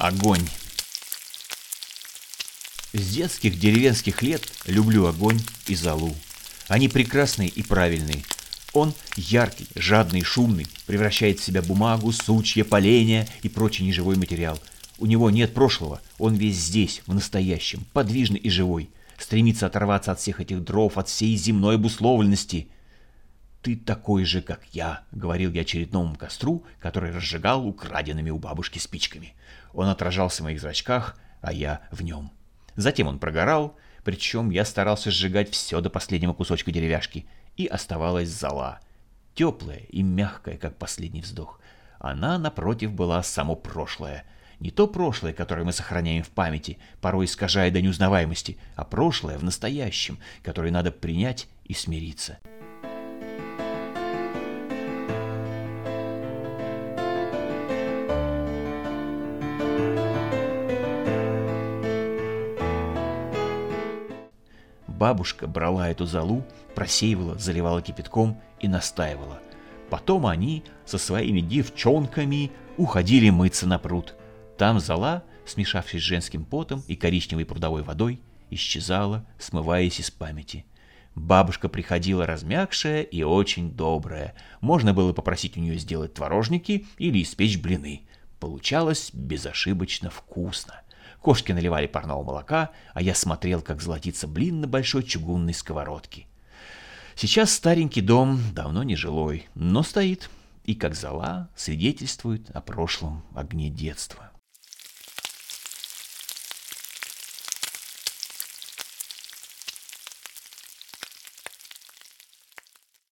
Огонь. С детских деревенских лет люблю огонь и золу. Они прекрасные и правильные. Он яркий, жадный, шумный, превращает в себя бумагу, сучья, поленья и прочий неживой материал. У него нет прошлого, он весь здесь, в настоящем, подвижный и живой. Стремится оторваться от всех этих дров, от всей земной обусловленности – «Ты такой же, как я», — говорил я очередному костру, который разжигал украденными у бабушки спичками. Он отражался в моих зрачках, а я в нем. Затем он прогорал, причем я старался сжигать все до последнего кусочка деревяшки, и оставалась зола. Теплая и мягкая, как последний вздох. Она, напротив, была само прошлое. Не то прошлое, которое мы сохраняем в памяти, порой искажая до неузнаваемости, а прошлое в настоящем, которое надо принять и смириться. Бабушка брала эту золу, просеивала, заливала кипятком и настаивала. Потом они со своими девчонками уходили мыться на пруд. Там зола, смешавшись с женским потом и коричневой прудовой водой, исчезала, смываясь из памяти. Бабушка приходила размягшая и очень добрая. Можно было попросить у нее сделать творожники или испечь блины. Получалось безошибочно вкусно. Кошки наливали парного молока, а я смотрел, как золотится блин на большой чугунной сковородке. Сейчас старенький дом давно не жилой, но стоит и, как зола, свидетельствует о прошлом огне детства.